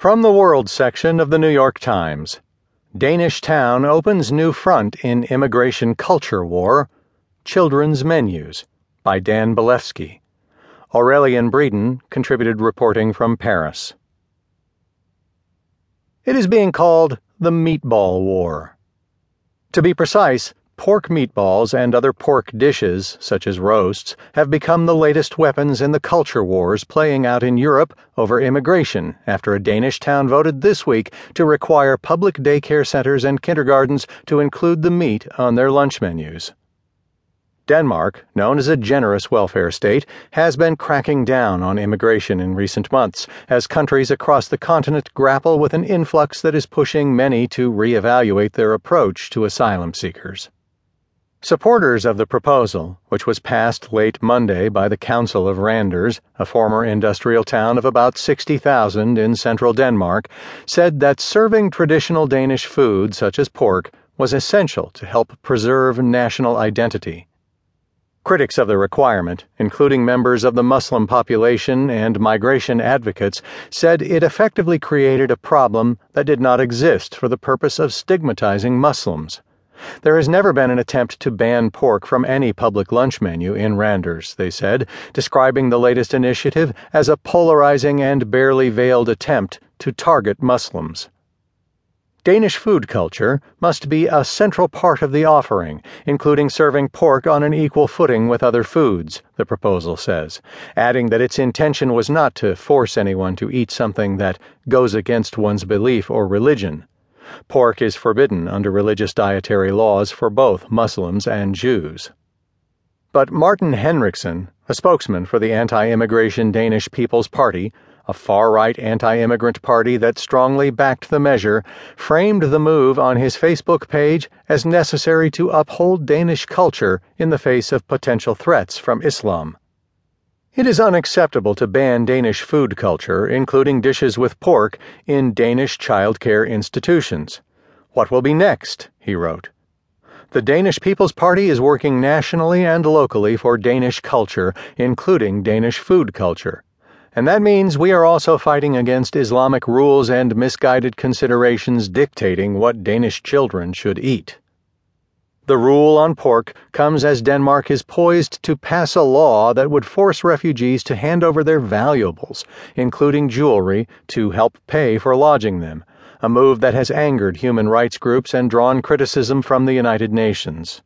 From the World section of the New York Times Danish town opens new front in immigration culture war. Children's menus by Dan Bilefsky. Aurelien Breeden contributed reporting from Paris. It is being called the Meatball War. To be precise, Pork meatballs and other pork dishes, such as roasts, have become the latest weapons in the culture wars playing out in Europe over immigration after a Danish town voted this week to require public daycare centers and kindergartens to include the meat on their lunch menus. Denmark, known as a generous welfare state, has been cracking down on immigration in recent months as countries across the continent grapple with an influx that is pushing many to reevaluate their approach to asylum seekers. Supporters of the proposal, which was passed late Monday by the Council of Randers, a former industrial town of about 60,000 in central Denmark, said that serving traditional Danish food, such as pork, was essential to help preserve national identity. Critics of the requirement, including members of the Muslim population and migration advocates, said it effectively created a problem that did not exist for the purpose of stigmatizing Muslims. There has never been an attempt to ban pork from any public lunch menu in Randers, they said, describing the latest initiative as a polarizing and barely veiled attempt to target Muslims. Danish food culture must be a central part of the offering, including serving pork on an equal footing with other foods, the proposal says, adding that its intention was not to force anyone to eat something that goes against one's belief or religion. Pork is forbidden under religious dietary laws for both Muslims and Jews. But Martin Henriksen, a spokesman for the anti immigration Danish People's Party, a far right anti immigrant party that strongly backed the measure, framed the move on his Facebook page as necessary to uphold Danish culture in the face of potential threats from Islam. It is unacceptable to ban Danish food culture, including dishes with pork, in Danish childcare institutions. What will be next? he wrote. The Danish People's Party is working nationally and locally for Danish culture, including Danish food culture. And that means we are also fighting against Islamic rules and misguided considerations dictating what Danish children should eat. The rule on pork comes as Denmark is poised to pass a law that would force refugees to hand over their valuables, including jewelry, to help pay for lodging them, a move that has angered human rights groups and drawn criticism from the United Nations.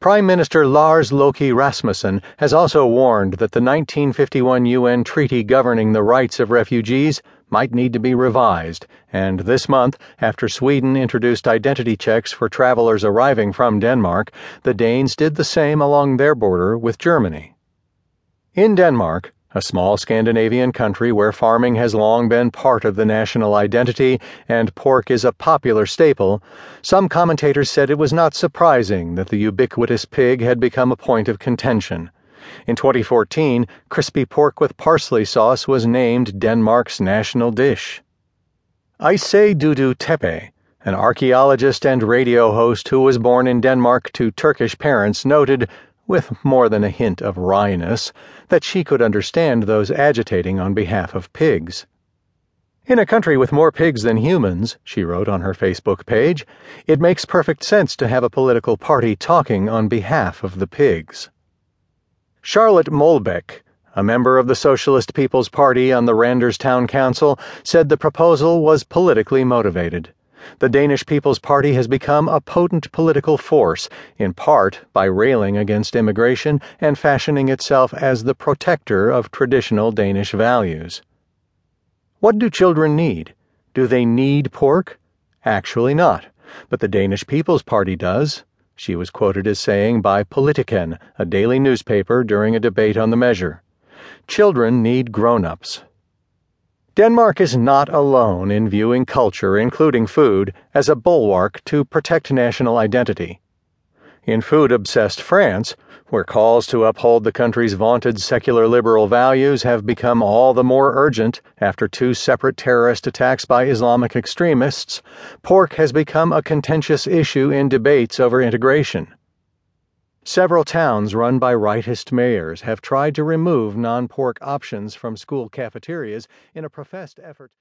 Prime Minister Lars Løkke Rasmussen has also warned that the 1951 UN treaty governing the rights of refugees might need to be revised, and this month, after Sweden introduced identity checks for travelers arriving from Denmark, the Danes did the same along their border with Germany. In Denmark, a small Scandinavian country where farming has long been part of the national identity and pork is a popular staple, some commentators said it was not surprising that the ubiquitous pig had become a point of contention. In 2014, crispy pork with parsley sauce was named Denmark's national dish. Ayse Dudu Tepe, an archaeologist and radio host who was born in Denmark to Turkish parents, noted, with more than a hint of wryness, that she could understand those agitating on behalf of pigs. In a country with more pigs than humans, she wrote on her Facebook page, it makes perfect sense to have a political party talking on behalf of the pigs. Charlotte Molbaek, a member of the Socialist People's Party on the Randers Town Council, said the proposal was politically motivated. The Danish People's Party has become a potent political force, in part by railing against immigration and fashioning itself as the protector of traditional Danish values. What do children need? Do they need pork? Actually, not. But the Danish People's Party does she was quoted as saying by Politiken, a daily newspaper, during a debate on the measure. Children need grown ups. Denmark is not alone in viewing culture, including food, as a bulwark to protect national identity. In food obsessed France, where calls to uphold the country's vaunted secular liberal values have become all the more urgent after two separate terrorist attacks by Islamic extremists, pork has become a contentious issue in debates over integration. Several towns run by rightist mayors have tried to remove non pork options from school cafeterias in a professed effort.